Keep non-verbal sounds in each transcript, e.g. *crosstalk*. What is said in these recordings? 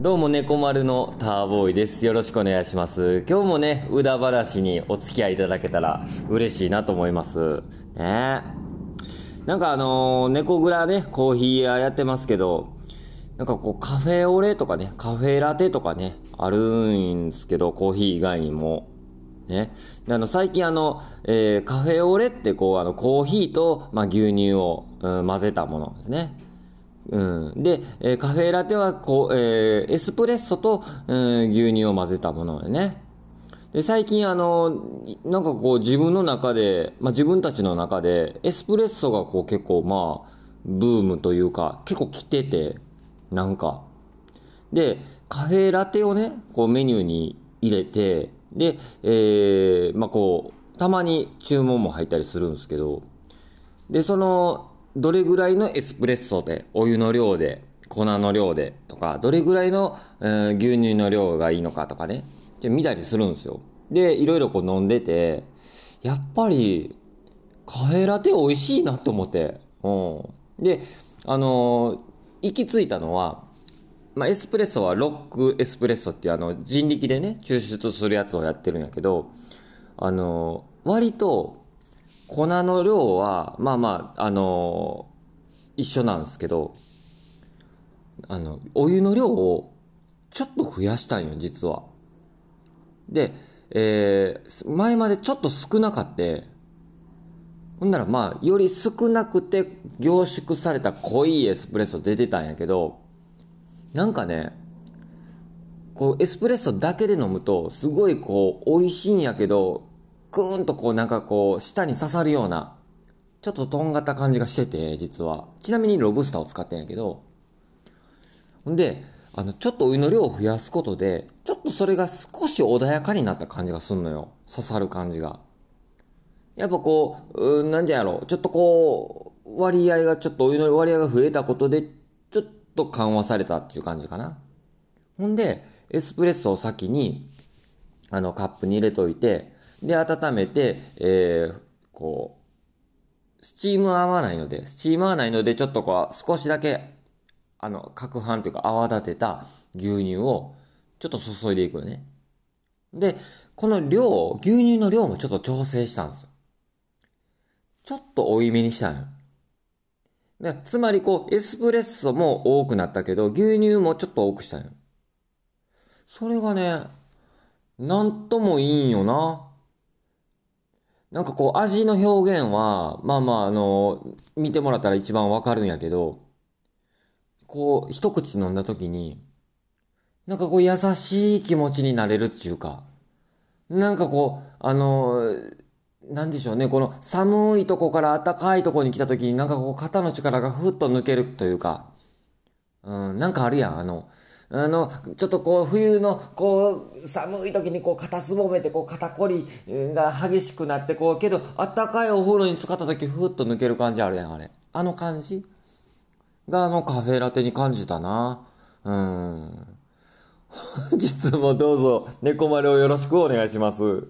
どうも猫丸のターボーイです。よろしくお願いします。今日もね、うだ話にお付き合いいただけたら嬉しいなと思います。ねなんかあのー猫蔵ね、コーヒー屋やってますけど、なんかこうカフェオレとかね、カフェラテとかね、あるんですけど、コーヒー以外にも。ね。あの、最近あの、えーカフェオレってこう、あの、コーヒーと、まあ、牛乳を、うん混ぜたものですね。うん。で、えーカフェラテは、こう、えーエスプレッソと、うん牛乳を混ぜたものでね。で、最近あの、なんかこう自分の中で、まあ、自分たちの中で、エスプレッソがこう結構まあ、ブームというか、結構来てて、なんか。で、カフェラテをね、こうメニューに入れて、で、えー、まあこう、たまに注文も入ったりするんですけど、で、その、どれぐらいのエスプレッソで、お湯の量で、粉の量で、とか、どれぐらいの、えー牛乳の量がいいのかとかね、で見たりするんですよ。で、いろいろこう飲んでて、やっぱり、カフェラテ美味しいなと思って。うん。で、あのー行き着いたのは、まあ、エスプレッソはロックエスプレッソっていうあの人力でね、抽出するやつをやってるんやけど、あの割と粉の量は、まあまあ、あのー一緒なんですけど、あの、お湯の量をちょっと増やしたんよ、実は。で、えー前までちょっと少なかって、ほんならまあ、より少なくて凝縮された濃いエスプレッソ出てたんやけど、なんかね、こう、エスプレッソだけで飲むと、すごいこう、美味しいんやけど、グーンとこう、なんかこう、舌に刺さるような、ちょっととんがった感じがしてて、実は。ちなみにロブスターを使ってんやけど、ほんで、あの、ちょっとお湯の量を増やすことで、ちょっとそれが少し穏やかになった感じがすんのよ。刺さる感じが。やっぱこう、うーなんじゃやろう。ちょっとこう、割合が、ちょっとお湯の割合が増えたことで、ちょっと緩和されたっていう感じかな。ほんで、エスプレッソを先に、あの、カップに入れといて、で、温めて、えー、こう、スチーム合わないので、スチーム合わないので、ちょっとこう、少しだけ、あの、攪拌というか泡立てた牛乳を、ちょっと注いでいくよね。で、この量、牛乳の量もちょっと調整したんですよ。ちょっと多いめにしたんよ。でつまりこう、エスプレッソも多くなったけど、牛乳もちょっと多くしたんよ。それがね、なんともいいんよな。なんかこう、味の表現は、まあまあ、あの、見てもらったら一番わかるんやけど、こう、一口飲んだ時に、なんかこう、優しい気持ちになれるっていうか、なんかこう、あの、なんでしょうね、この寒いとこから暖かいとこに来た時になんかこう肩の力がふっと抜けるというか、うん、なんかあるやん、あの、あの、ちょっとこう冬のこう寒い時にこう肩すぼめてこう肩こりが激しくなってこうけど暖かいお風呂に浸かった時ふっと抜ける感じあるやん、あれ。あの感じがあのカフェラテに感じたな。うん。本日もどうぞ猫丸をよろしくお願いします。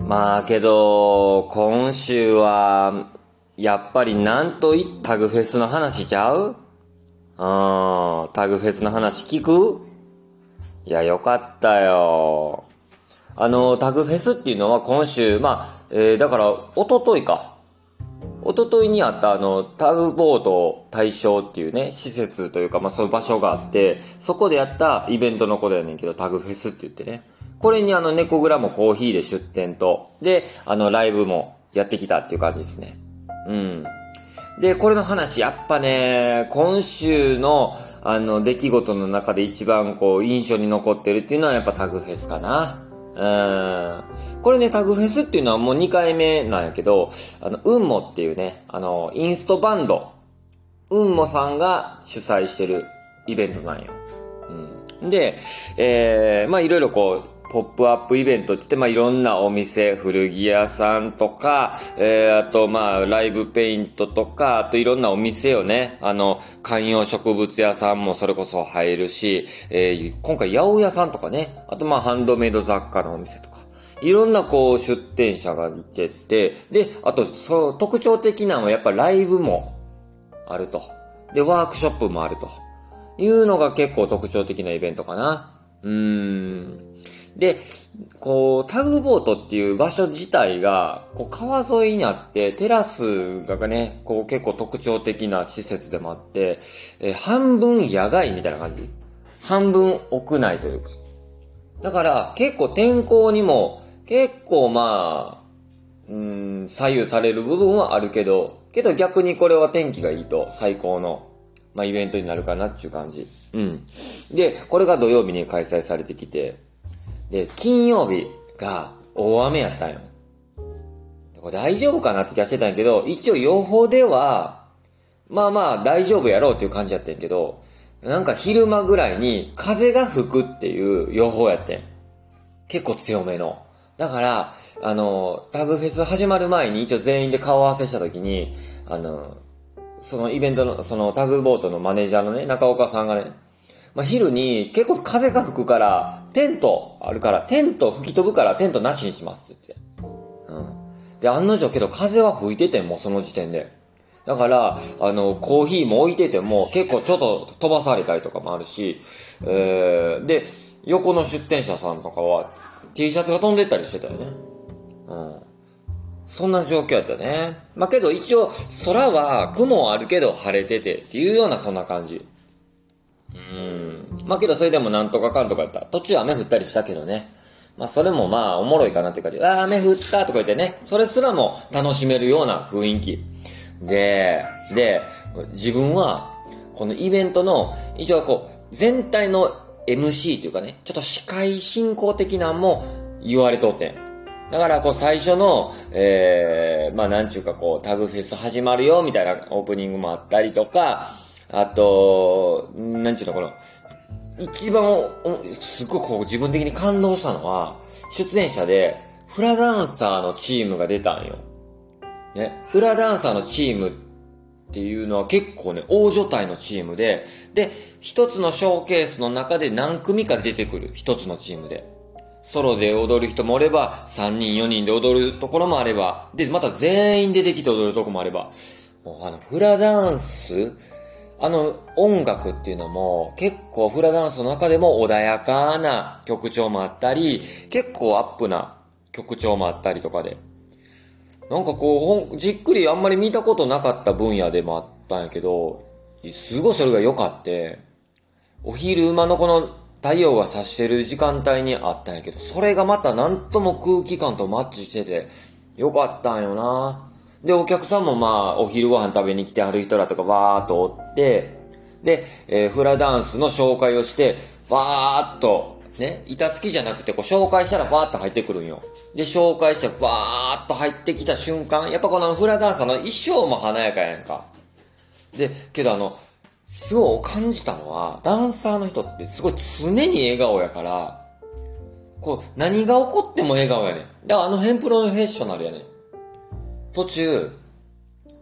まあけど、今週は、やっぱりなんといタグフェスの話ちゃう？うん、タグフェスの話聞く？いや、よかったよ。あの、タグフェスっていうのは今週、まあ、えーだから、一昨日か。一昨日にあったあの、タグボート対象っていうね、施設というか、まあそういう場所があって、そこでやったイベントのことやねんけど、タグフェスって言ってね。これにあの、猫グラもコーヒーで出店と、で、あの、ライブもやってきたっていう感じですね。うん。で、これの話、やっぱね、今週の、あの、出来事の中で一番こう、印象に残ってるっていうのはやっぱタグフェスかな。うん。これね、タグフェスっていうのはもう2回目なんやけど、あの、うんもっていうね、あの、インストバンド、うんもさんが主催してるイベントなんよ。うん。で、えー、まあいろいろこう、ポップアップイベントって言って、まあ、いろんなお店、古着屋さんとか、えー、あと、まあ、ライブペイントとか、あといろんなお店をね、あの、観葉植物屋さんもそれこそ入るし、えー、今回、八百屋さんとかね、あと、まあ、ハンドメイド雑貨のお店とか、いろんなこう、出店者がいてて、で、あと、そう、特徴的なのはやっぱライブも、あると。で、ワークショップもあると。いうのが結構特徴的なイベントかな。うん。で、こう、タグボートっていう場所自体が、こう、川沿いにあって、テラスがね、こう、結構特徴的な施設でもあって、えー、半分野外みたいな感じ。半分屋内というか。だから、結構天候にも、結構まあ、うん、左右される部分はあるけど、けど逆にこれは天気がいいと最高の、まあ、イベントになるかなっていう感じ。うん。で、これが土曜日に開催されてきて、で、金曜日が大雨やったんよ。これ大丈夫かなって気がしてたんやけど、一応予報では、まあまあ大丈夫やろうっていう感じやったんやけど、なんか昼間ぐらいに風が吹くっていう予報やってん。結構強めの。だから、あの、タグフェス始まる前に一応全員で顔合わせした時に、あの、そのイベントの、そのタグボートのマネージャーのね、中岡さんがね、まあ、昼に結構風が吹くから、テントあるから、テント吹き飛ぶからテントなしにしますって言って。うん。で、案の定けど風は吹いててもその時点で。だから、あの、コーヒーも置いてても結構ちょっと飛ばされたりとかもあるし、えー、で、横の出店者さんとかは T シャツが飛んでったりしてたよね。うん。そんな状況やったね。まあ、けど一応空は雲あるけど晴れててっていうようなそんな感じ。うん。まあけどそれでもなんとかかんとかやった。途中雨降ったりしたけどね。まあそれもまあおもろいかなって感じ。ああ、雨降ったとか言ってね。それすらも楽しめるような雰囲気。で、で、自分は、このイベントの、一応こう、全体の MC というかね、ちょっと司会進行的なんも言われとってん。だから、こう、最初の、ええー、まあ、なんちゅうか、こう、タグフェス始まるよ、みたいなオープニングもあったりとか、あと、なんちゅうの、この、一番、すっごくこう、自分的に感動したのは、出演者で、フラダンサーのチームが出たんよ。ね、フラダンサーのチームっていうのは結構ね、大所帯のチームで、で、一つのショーケースの中で何組か出てくる、一つのチームで。ソロで踊る人もおれば、3人4人で踊るところもあれば、で、また全員出てきて踊るとこもあれば、もうあの、フラダンスあの、音楽っていうのも、結構フラダンスの中でも穏やかな曲調もあったり、結構アップな曲調もあったりとかで。なんかこう、じっくりあんまり見たことなかった分野でもあったんやけど、すごいそれが良かって、お昼間のこの太陽が差してる時間帯にあったんやけど、それがまたなんとも空気感とマッチしてて、よかったんよな。で、お客さんもまあ、お昼ご飯食べに来てはる人らとかわーっとおって、で、えー、フラダンスの紹介をして、わーっと、ね、板付きじゃなくて、こう、紹介したらわーっと入ってくるんよ。で、紹介して、わーっと入ってきた瞬間、やっぱこのフラダンサーの衣装も華やかやんか。で、けどあの、すごい感じたのは、ダンサーの人ってすごい常に笑顔やから、こう、何が起こっても笑顔やねん。だからあの辺プロフェッショナルやねん。途中、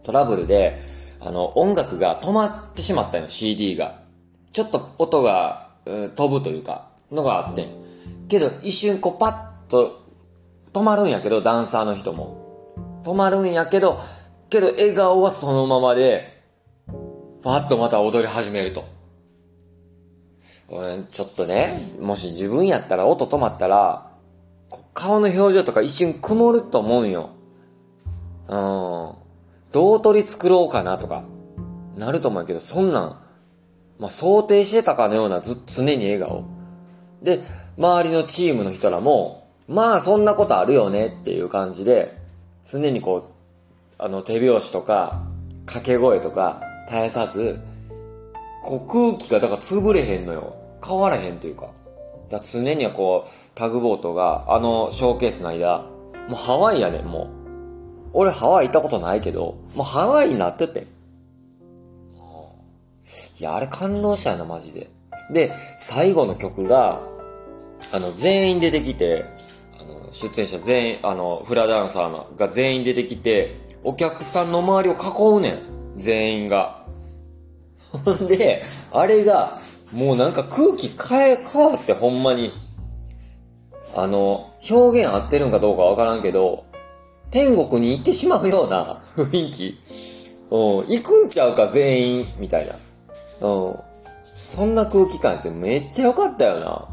トラブルで、あの、音楽が止まってしまったよ、CD が。ちょっと音が、うん、飛ぶというか、のがあってん。けど、一瞬こうパッと止まるんやけど、ダンサーの人も。止まるんやけど、けど笑顔はそのままで、パッとまた踊り始めると。俺ちょっとね、もし自分やったら音止まったら、顔の表情とか一瞬曇ると思うんよ。うん。どう取り作ろうかなとか、なると思うけど、そんなん、まあ、想定してたかのようなず、常に笑顔。で、周りのチームの人らも、まあそんなことあるよねっていう感じで、常にこう、あの手拍子とか、掛け声とか、絶やさず、こう空気がだから潰れへんのよ。変わらへんというか。だか常にはこう、タグボートが、あのショーケースの間、もうハワイやねん、もう。俺ハワイ行ったことないけど、もうハワイになってて。いや、あれ感動したよな、マジで。で、最後の曲が、あの、全員出てきて、あの、出演者全員、あの、フラダンサーが全員出てきて、お客さんの周りを囲うねん。全員が。ほんで、あれが、もうなんか空気変え、変わってほんまに。あの、表現合ってるんかどうかわからんけど、天国に行ってしまうような *laughs* 雰囲気。うん、行くんちゃうか全員、みたいな。うん。そんな空気感ってめっちゃ良かったよな。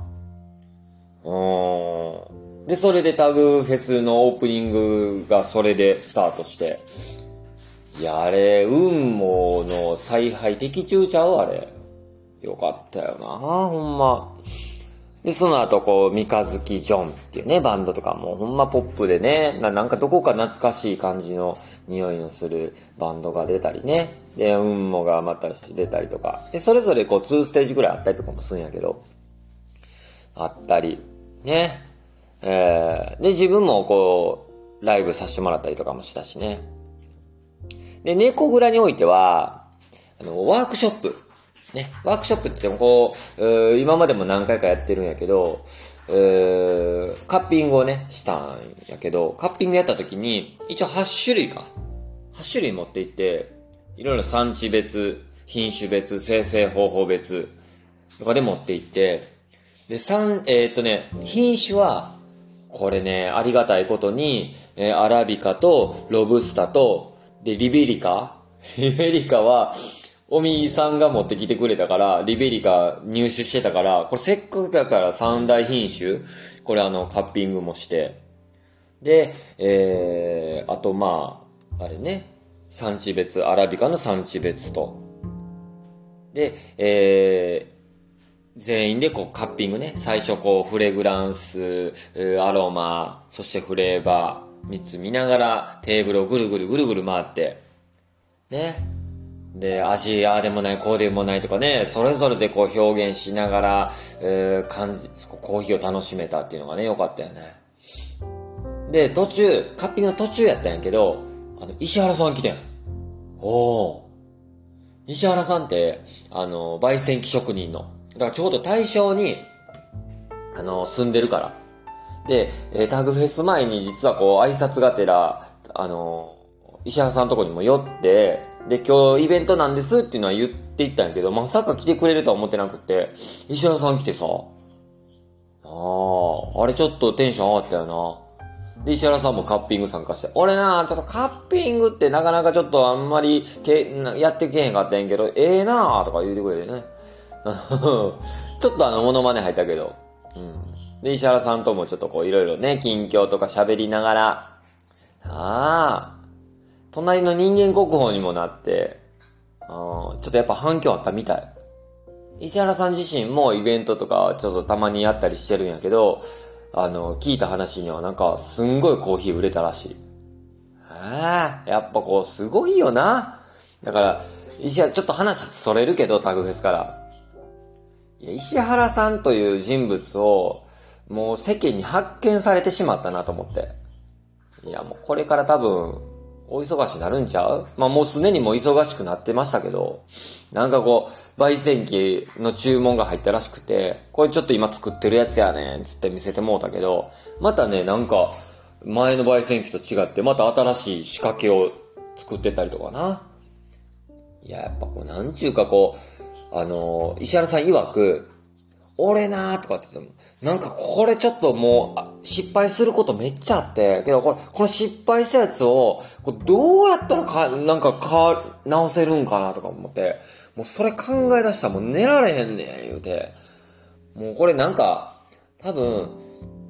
うん。で、それでタグフェスのオープニングがそれでスタートして。いや、あれ、運もの采配的中ちゃう？あれ。よかったよな、ほんま。で、その後、こう、三日月ジョンっていうね、バンドとかも、ほんまポップでね、ななんかどこか懐かしい感じの匂いのするバンドが出たりね。で、うんもがまた出たりとか。で、それぞれこう、2ステージぐらいあったりとかもするんやけど、あったり、ね。えー、で、自分もこう、ライブさせてもらったりとかもしたしね。で、猫蔵においては、あの、ワークショップ。ね、ワークショップって言ってもこう、う今までも何回かやってるんやけど、カッピングをね、したんやけど、カッピングやった時に、一応8種類か。8種類持っていって、いろいろ産地別、品種別、生成方法別とかで持っていって、で、三、えー、っとね、品種は、これね、ありがたいことに、えー、アラビカとロブスタと、で、リベリカ？リベリカは、おみさんが持ってきてくれたから、リベリカ入手してたから、これせっかくだから三大品種、これあの、カッピングもして、で、えー、あとまあ、あれね、産地別、アラビカの産地別と。で、えー、全員でこうカッピングね、最初こうフレグランス、アロマ、そしてフレーバー、三つ見ながらテーブルをぐるぐるぐるぐる回って、ね、で、味、ああでもない、こうでもないとかね、それぞれでこう表現しながら、えー、感じ、コーヒーを楽しめたっていうのがね、良かったよね。で、途中、カッピングの途中やったんやけど、あの、石原さん来てん。おお。石原さんって、あの、焙煎機職人の。だからちょうど対象に、あの、住んでるから。で、えー、タグフェス前に実はこう、挨拶がてら、あの、石原さんのとこにも寄って、で、今日イベントなんですっていうのは言っていったんやけど、まさか来てくれるとは思ってなくて、石原さん来てさ、ああ、あれちょっとテンション上がったよな。で、石原さんもカッピング参加して、俺な、ちょっとカッピングってなかなかちょっとあんまりけやってけへんかったんやけど、ええー、なーとか言うてくれてね。*laughs* ちょっとあの、モノマネ入ったけど。うん。で、石原さんともちょっとこういろいろね、近況とか喋りながら、ああ、隣の人間国宝にもなって、ちょっとやっぱ反響あったみたい。石原さん自身もイベントとかちょっとたまにやったりしてるんやけど、あの、聞いた話にはなんかすんごいコーヒー売れたらしい。ああ、やっぱこうすごいよな。だから、石原、ちょっと話それるけど、タグフェスから。いや、石原さんという人物を、もう世間に発見されてしまったなと思って。いや、もうこれから多分、お忙しになるんちゃう？まあもうすでにもう忙しくなってましたけど、なんかこう、焙煎機の注文が入ったらしくて、これちょっと今作ってるやつやねん、つって見せてもうたけど、またね、なんか、前の焙煎機と違って、また新しい仕掛けを作ってたりとかな。いや、やっぱこう、なんちゅうかこう、あの石原さん曰く、俺なーとかって言っても、なんかこれちょっともう、失敗することめっちゃあって、けどこれ、この失敗したやつを、こうどうやったらか、なんかか、直せるんかなとか思って、もうそれ考え出したらもう寝られへんねん、言うて。もうこれなんか、多分、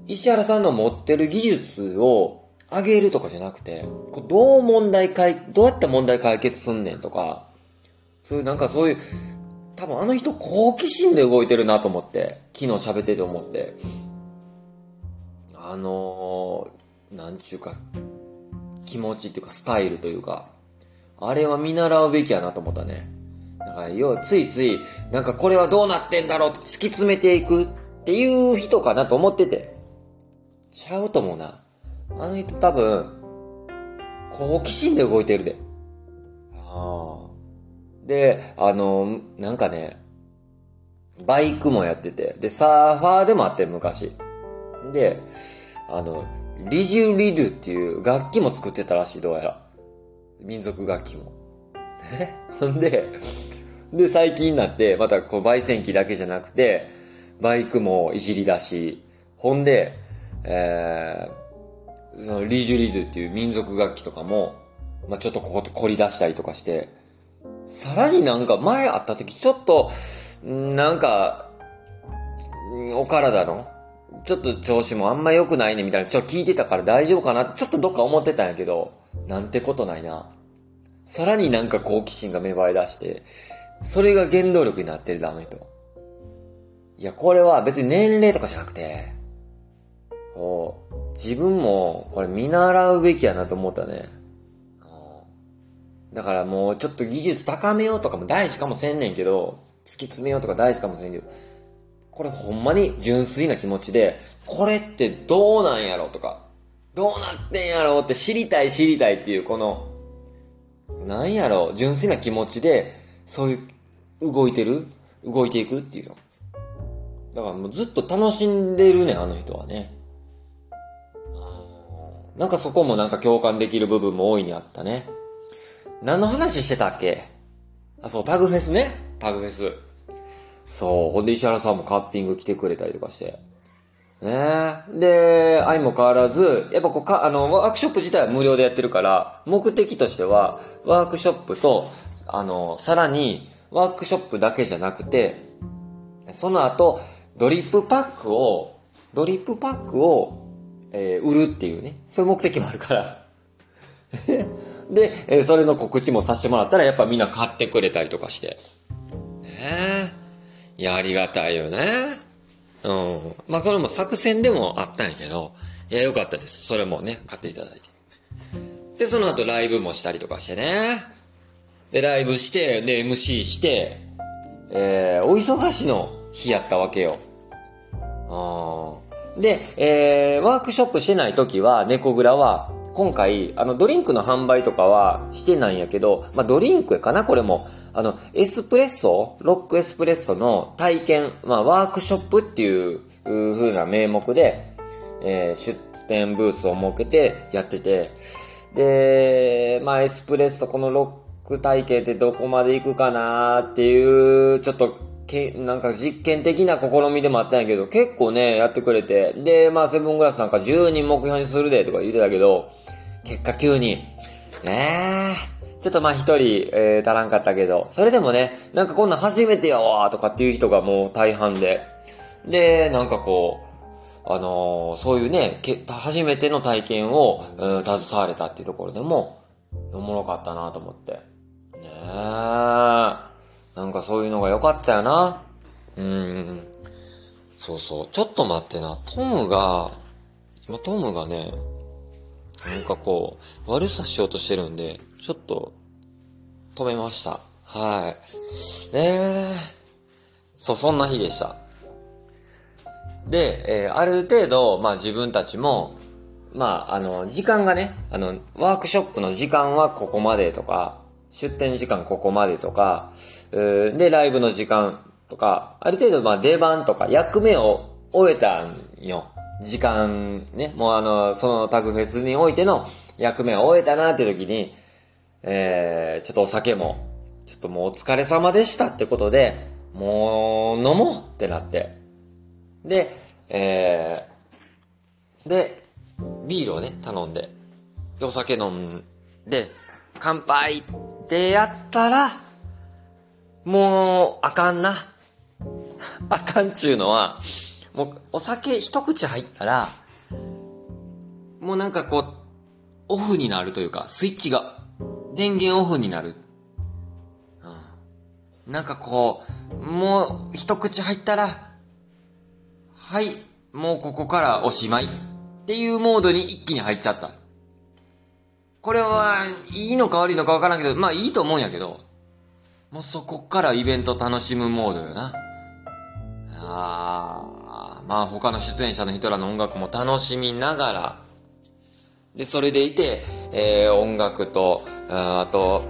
石原さんの持ってる技術を上げるとかじゃなくて、こどう問題解、どうやって問題解決すんねんとか、そういうなんかそういう、多分あの人好奇心で動いてるなと思って、昨日喋ってて思って。あのー、なんちゅうか、気持ちっていうかスタイルというか、あれは見習うべきやなと思ったね。だから、要はついつい、なんかこれはどうなってんだろうって突き詰めていくっていう人かなと思ってて。ちゃうと思うな。あの人多分、好奇心で動いてるで。で、あの、なんかね、バイクもやってて、で、サーファーでもあって、昔。で、あの、リジュリドゥっていう楽器も作ってたらしい、どうやら。民族楽器も。ほん *laughs* で、で、最近になって、またこう、焙煎機だけじゃなくて、バイクもいじりだし、ほんで、えー、そのリジュリドゥっていう民族楽器とかも、まあ、ちょっとここ凝り出したりとかして、さらになんか前会った時ちょっと、なんか、お体の、ちょっと調子もあんま良くないねみたいな、ちょっと聞いてたから大丈夫かなってちょっとどっか思ってたんやけど、なんてことないな。さらになんか好奇心が芽生え出して、それが原動力になってるあの人。いや、これは別に年齢とかじゃなくて、こう、自分もこれ見習うべきやなと思ったね。だからもうちょっと技術高めようとかも大事かもせんねんけど、突き詰めようとか大事かもしれんけど、これほんまに純粋な気持ちで、これってどうなんやろとか、どうなってんやろって知りたい知りたいっていうこの、なんやろ純粋な気持ちで、そういう動いてる動いていくっていうの。だからもうずっと楽しんでるね、あの人はね。なんかそこもなんか共感できる部分も大いにあったね。何の話してたっけ？あ、そう、タグフェスね。タグフェス。そう。ほんで石原さんもカッピング来てくれたりとかして。ねで、愛も変わらず、やっぱこうか、あの、ワークショップ自体は無料でやってるから、目的としては、ワークショップと、あの、さらに、ワークショップだけじゃなくて、その後、ドリップパックを、ドリップパックを、えー、売るっていうね、そういう目的もあるから *laughs* で、えー、それの告知もさせてもらったら、やっぱみんな買ってくれたりとかして。ねえいや、ありがたいよね。うん。まあ、これも作戦でもあったんやけど、いや、よかったです。それもね、買っていただいて。で、その後ライブもしたりとかしてね。で、ライブして、で、MC して、えー、お忙しの日やったわけよ。うん。で、えー、ワークショップしてない時は、猫蔵は、今回、あの、ドリンクの販売とかはしてないんやけど、まあ、ドリンクかなこれも。あの、エスプレッソロックエスプレッソの体験、まあ、ワークショップっていう風な名目で、えー、出店ブースを設けてやってて、で、まあ、エスプレッソ、このロック体験ってどこまで行くかなっていう、ちょっと、けなんか実験的な試みでもあったんやけど、結構ね、やってくれて、で、まあ、セブングラスなんか10人目標にするでとか言ってたけど、結果9人。ねえ。ちょっとまあ一人、えー、足らんかったけど、それでもね、なんかこんなん初めてやわとかっていう人がもう大半で。で、なんかこう、あのー、そういうね、初めての体験を、うん、携われたっていうところでも、おもろかったなと思って。ねえ。なんかそういうのが良かったよな。うん。そうそう。ちょっと待ってな。トムが、今トムがね、なんかこう、悪さしようとしてるんで、ちょっと、止めました。はい。ねえ。そう、そんな日でした。で、えー、ある程度、まあ自分たちも、まあ、あの、時間がね、あの、ワークショップの時間はここまでとか、出店時間ここまでとか、で、ライブの時間とか、ある程度、まあ出番とか役目を終えたんよ。時間ね、もうあの、そのタグフェスにおいての役目を終えたなって時に、えー、ちょっとお酒も、ちょっともうお疲れ様でしたってことで、もう飲もうってなって。で、えー、で、ビールをね、頼んで、で、お酒飲んで、乾杯ってやったら、もう、あかんな。*laughs* あかんちゅうのは、もうお酒一口入ったら、もうなんかこう、オフになるというか、スイッチが、電源オフになる。うん。なんかこう、もう一口入ったら、はい、もうここからおしまい。っていうモードに一気に入っちゃった。これは、いいのか悪いのかわからんけど、まあいいと思うんやけど、もうそこからイベント楽しむモードよな。ああ。まあ他の出演者の人らの音楽も楽しみながら、で、それでいて、えー、音楽と、あと、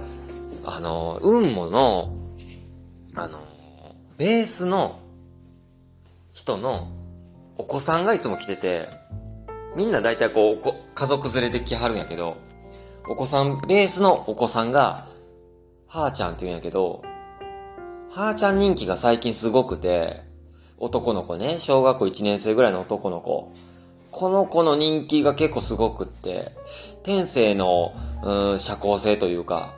あの、運もの、あの、ベースの人のお子さんがいつも来てて、みんな大体こう、家族連れで来はるんやけど、お子さん、ベースのお子さんが、はーちゃんって言うんやけど、はーちゃん人気が最近すごくて、男の子ね、小学校1年生ぐらいの男の子。この子の人気が結構すごくって、天性の、うん、社交性というか、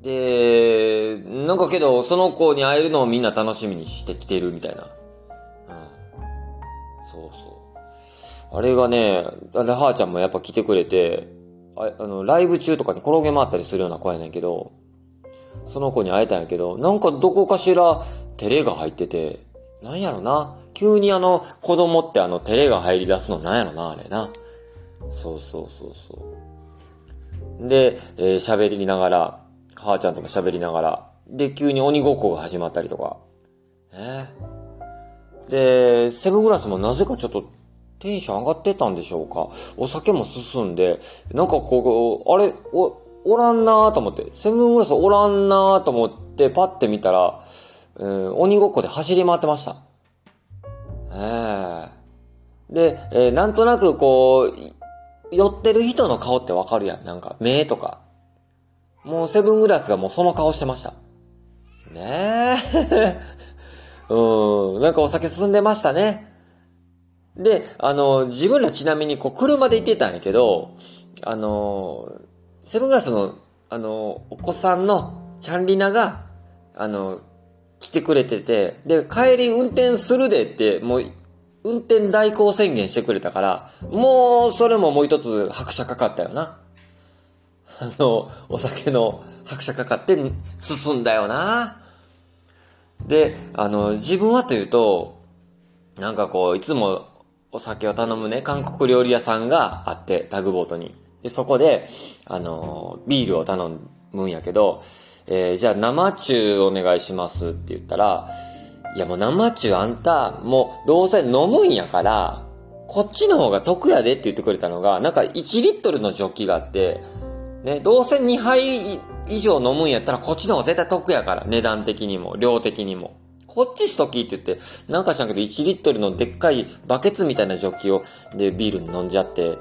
で、なんかけど、その子に会えるのをみんな楽しみにしてきてるみたいな。うん。そうそう。あれがね、あれ、はーちゃんもやっぱ来てくれて、ああの、ライブ中とかに転げ回ったりするような子やねんけど、その子に会えたんやけど、なんかどこかしら照れが入ってて、なんやろな。急にあの、子供ってあの、照れが入り出すのなんやろな、あれな。そうそうそうそう。で、えー、喋りながら、はーちゃんとか喋りながら、で、急に鬼ごっこが始まったりとか。ねで、セブングラスもなぜかちょっとテンション上がってたんでしょうか？お酒も進んで、なんかこう、あれ、お、おらんなーと思って、セブングラスおらんなーと思って、パッて見たら、えー、鬼ごっこで走り回ってました。ええで、えー、なんとなくこう、寄ってる人の顔ってわかるやん。なんか、目とか。もうセブングラスがもうその顔してました。ねえ。*laughs* うん、なんかお酒進んでましたね。で、あの、自分らちなみにこう車で行ってたんやけど、あの、セブングラスの、あの、お子さんのチャンリナが、あの、来てくれてて、で、帰り運転するでって、もう、運転代行宣言してくれたから、もう、それももう一つ拍車かかったよな。あの、お酒の拍車かかって進んだよな。で、あの、自分はというと、なんかこう、いつもお酒を頼むね、韓国料理屋さんがあって、タグボートに。で、そこで、あの、ビールを頼むんやけど、えー、じゃあ生中お願いしますって言ったら、いやもう生中あんた、もうどうせ飲むんやから、こっちの方が得やでって言ってくれたのが、なんか1リットルのジョッキがあって、ね、どうせ2杯以上飲むんやったらこっちの方が絶対得やから、値段的にも、量的にも。こっちしときって言って、なんか知らんけど1リットルのでっかいバケツみたいなジョッキを、で、ビール飲んじゃって、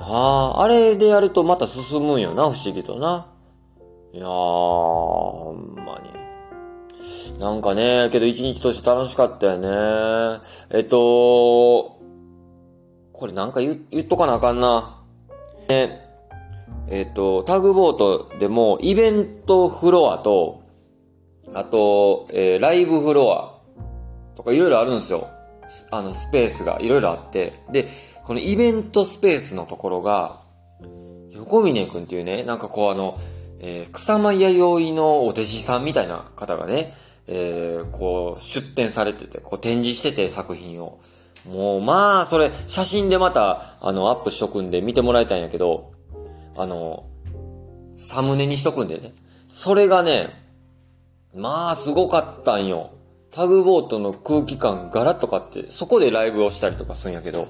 ああ、あれでやるとまた進むんよな、不思議とな。いやー、ほんまに。なんかね、けど一日として楽しかったよね。えっと、これなんか言言っとかなあかんな。ね、えっと、タグボートでもイベントフロアと、あと、えー、ライブフロアとかいろいろあるんですよ。あの、スペースがいろいろあって。で、このイベントスペースのところが、横峰くんっていうね、なんかこうあの、えー、草間弥生のお弟子さんみたいな方がね、えー、こう、出展されてて、こう展示してて作品を。もう、まあ、それ、写真でまた、あの、アップしとくんで見てもらいたいんやけど、あの、サムネにしとくんでね。それがね、まあ、すごかったんよ。タグボートの空気感ガラッと変わって、そこでライブをしたりとかするんやけど、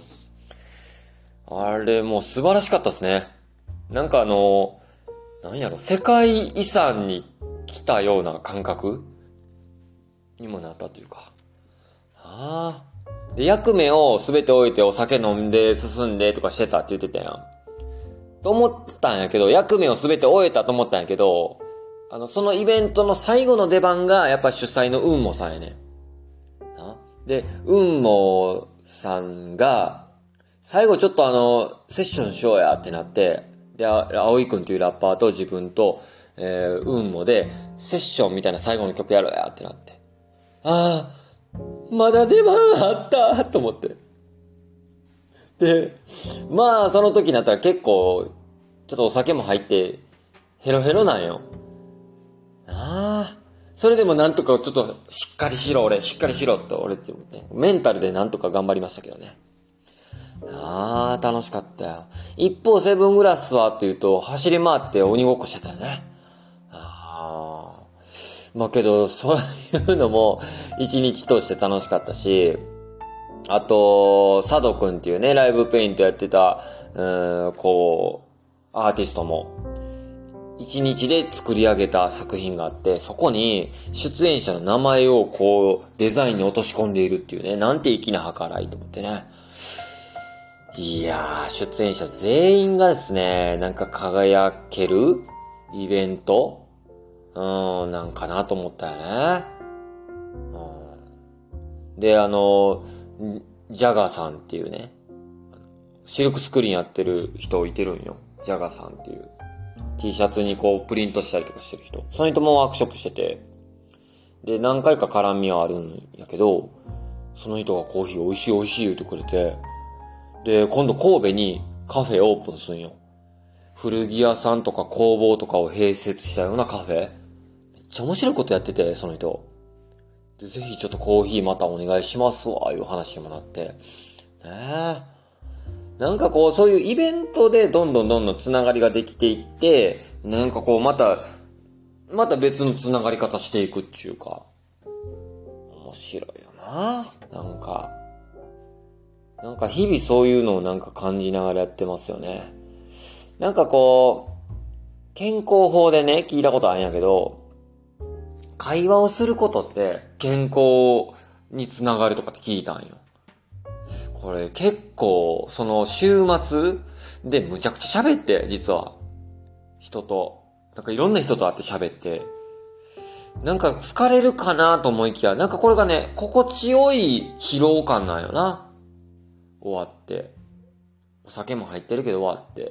あれもう素晴らしかったですね。なんかあの、なんやろ、世界遺産に来たような感覚？にもなったというか。ああ。で、役目を全て置いてお酒飲んで進んでとかしてたって言ってたやん。と思ったんやけど、役目を全て終えたと思ったんやけど、あの、そのイベントの最後の出番が、やっぱ主催の運もさんやねん。で、運もさんが、最後ちょっとあの、セッションしようやってなって、で、青井くんっていうラッパーと自分と、えー、運もで、セッションみたいな最後の曲やろうやってなって。ああ、まだ出番あったと思って。で、まあ、その時になったら結構、ちょっとお酒も入って、ヘロヘロなんよ。ああ。それでもなんとかちょっとしっかりしろ、俺、しっかりしろって俺ってね、メンタルでなんとか頑張りましたけどね。ああ、楽しかったよ。一方、セブングラスはっていうと、走り回って鬼ごっこしてたよね。ああ。まあけど、そういうのも、一日通して楽しかったし、あと、佐渡くんっていうね、ライブペイントやってた、うん、こう、アーティストも、一日で作り上げた作品があって、そこに出演者の名前をこう、デザインに落とし込んでいるっていうね、なんて粋な計らいと思ってね。いやー、出演者全員がですね、なんか輝けるイベントうん、なんかなと思ったよね。うん、で、あの、ジャガーさんっていうね、シルクスクリーンやってる人いてるんよ。ジャガーさんっていう。T シャツにこうプリントしたりとかしてる人。その人もワークショップしてて、で、何回か絡みはあるんやけど、その人がコーヒー美味しい美味しい言ってくれて、で、今度神戸にカフェオープンすんよ。古着屋さんとか工房とかを併設したようなカフェ。めっちゃ面白いことやってて、その人。で、ぜひちょっとコーヒーまたお願いしますわ、いう話もらって。ねえ。なんかこう、そういうイベントでどんどんどんどんつながりができていって、なんかこう、また、また別のつながり方していくっていうか、面白いよな。なんか、なんか日々そういうのをなんか感じながらやってますよね。なんかこう、健康法でね、聞いたことあるんやけど、会話をすることって健康につながるとかって聞いたんよ。これ結構、その週末でむちゃくちゃ喋って、実は。人と。なんかいろんな人と会って喋って。なんか疲れるかなと思いきや、なんかこれがね、心地よい疲労感なんよな。終わって。お酒も入ってるけど終わって。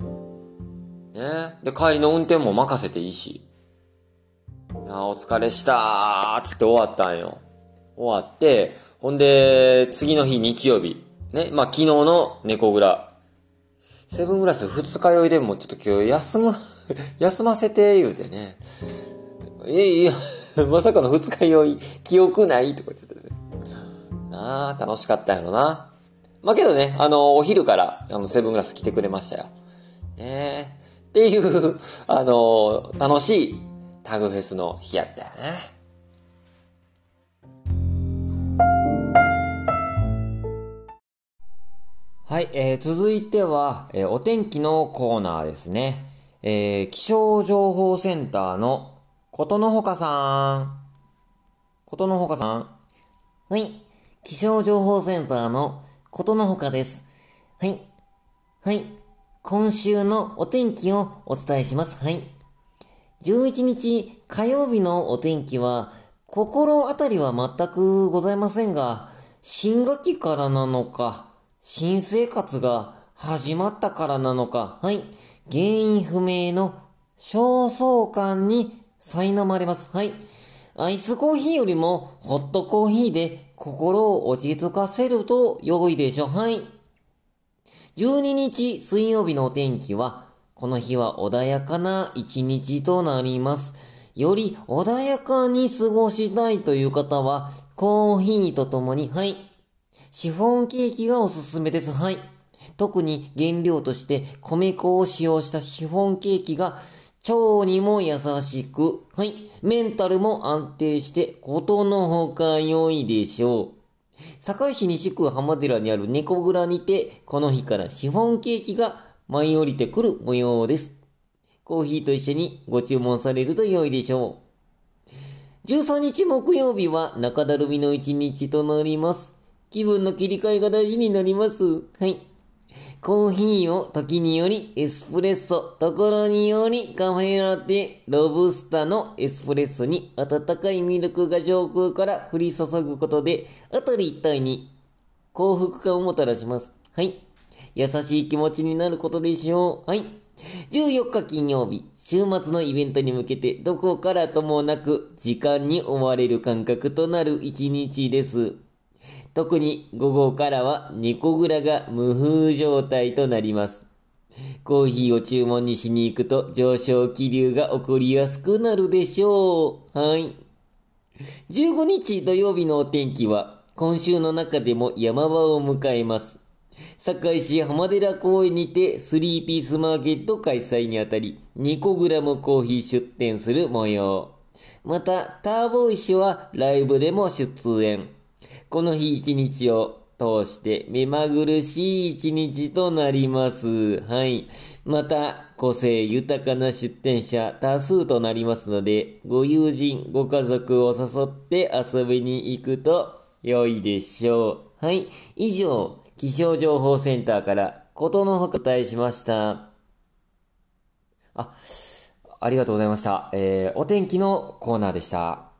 ね。で、帰りの運転も任せていいし。あお疲れしたーつって終わったんよ。終わって、ほんで、次の日日曜日。ね。まあ、昨日の猫蔵。セブングラス二日酔いでもちょっと今日休む *laughs* 休ませて、言うてね。いやいや、まさかの二日酔い、記憶ないとか言ってね。ああ、楽しかったやろな。まあ、けどね、あの、お昼から、あの、セブングラス来てくれましたよ。ねっていう、あの、楽しいタグフェスの日やったよね。はい、えー、続いては、えー、お天気のコーナーですね。えー、気象情報センターのことのほかさん。ことのほかさん。はい、気象情報センターのことのほかです。はい。はい。今週のお天気をお伝えします。はい。11日火曜日のお天気は、心当たりは全くございませんが、新学期からなのか、新生活が始まったからなのか、はい。原因不明の焦燥感に苛まれます。はい。アイスコーヒーよりもホットコーヒーで心を落ち着かせると良いでしょう。はい。12日水曜日のお天気は、この日は穏やかな一日となります。より穏やかに過ごしたいという方は、コーヒーとともに、はい。シフォンケーキがおすすめです。はい。特に原料として米粉を使用したシフォンケーキが腸にも優しく、はい。メンタルも安定して、ことのほか良いでしょう。堺市西区浜寺にある猫蔵にて、この日からシフォンケーキが舞い降りてくる模様です。コーヒーと一緒にご注文されると良いでしょう。13日木曜日は中だるみの一日となります。気分の切り替えが大事になります。はい。コーヒーを時によりエスプレッソ、ところによりカフェラテ、ロブスタのエスプレッソに温かいミルクが上空から降り注ぐことで、あたり一体に幸福感をもたらします。はい。優しい気持ちになることでしょう。はい。14日金曜日、週末のイベントに向けてどこからともなく時間に追われる感覚となる一日です。特に午後からは猫蔵が無風状態となります。コーヒーを注文にしに行くと上昇気流が起こりやすくなるでしょう。はい。15日土曜日のお天気は今週の中でも山場を迎えます。堺市浜寺公園にてスリーピースマーケット開催にあたり、2個グラムコーヒー出店する模様。また、ターボイ氏はライブでも出演。この日一日を通して目まぐるしい一日となります。はい。また、個性豊かな出店者多数となりますので、ご友人、ご家族を誘って遊びに行くと良いでしょう。はい。以上、気象情報センターからことのほか答えしました。あ、ありがとうございました。えー、お天気のコーナーでした。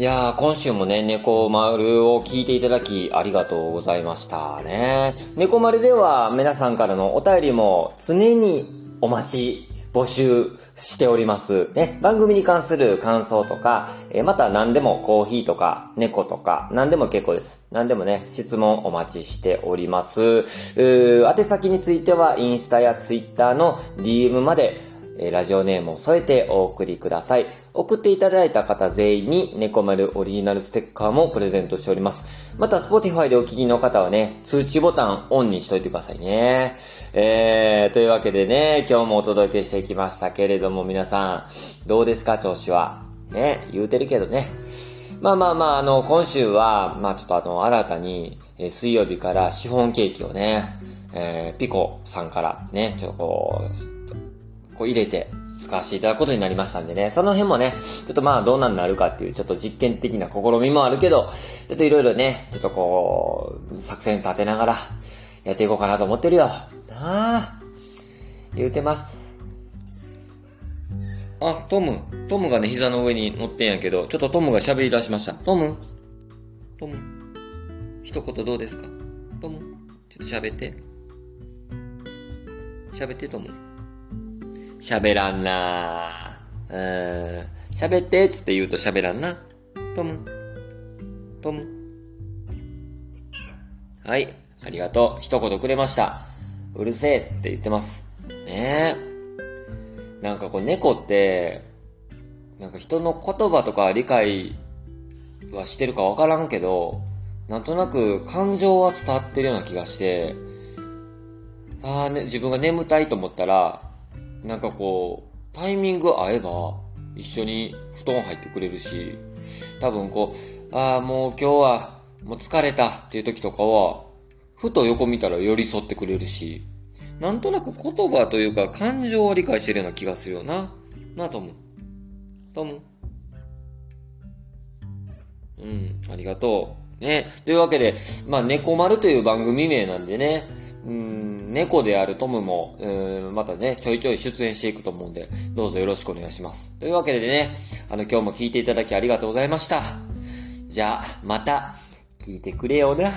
い、やー、今週もね、猫丸を聞いていただきありがとうございましたね。猫丸では皆さんからのお便りも常にお待ち募集しております。ね、番組に関する感想とか、えまた何でもコーヒーとか猫とか何でも結構です。何でもね、質問お待ちしております。うー宛先についてはインスタやツイッターの DM までえラジオネームを添えてお送りください。送っていただいた方全員に猫丸オリジナルステッカーもプレゼントしております。また、Spotify でお聞きの方はね、通知ボタンオンにしといてくださいね。えー、というわけでね、今日もお届けしてきましたけれども、皆さん、どうですか、調子は。ね、言うてるけどね。まあまあまあ、あの、今週は、まあちょっとあの、新たに、えー水曜日からシフォンケーキをね、えーピコさんからね、ちょっとこう、こう入れて使わせていただくことになりましたんでね、その辺もね、ちょっとまあどうなんなるかっていうちょっと実験的な試みもあるけど、ちょっといろいろね、ちょっとこう、作戦立てながらやっていこうかなと思ってるよ。なあ、言うてます。あ、トム。トムがね、膝の上に乗ってんやけど、ちょっとトムが喋り出しました。トムトム一言どうですか？トムちょっと喋って。喋って、トム。喋らんなうん。喋ってっつって言うと喋らんな。トム。トム。はい。ありがとう。一言くれました。うるせえって言ってます。ねえ。なんかこう猫って、なんか人の言葉とか理解はしてるかわからんけど、なんとなく感情は伝わってるような気がして、さあね、自分が眠たいと思ったら、なんかこう、タイミング合えば、一緒に布団入ってくれるし、多分こう、ああ、もう今日は、もう疲れたっていう時とかは、ふと横見たら寄り添ってくれるし、なんとなく言葉というか感情を理解してるような気がするよな。なあ、トム。トム。うん、ありがとう。ね。というわけで、まあ、猫丸という番組名なんでね、うん、猫であるトムも、うん、またね、ちょいちょい出演していくと思うんで、どうぞよろしくお願いします。というわけでね、あの、今日も聞いていただきありがとうございました。じゃあ、また、聞いてくれよな。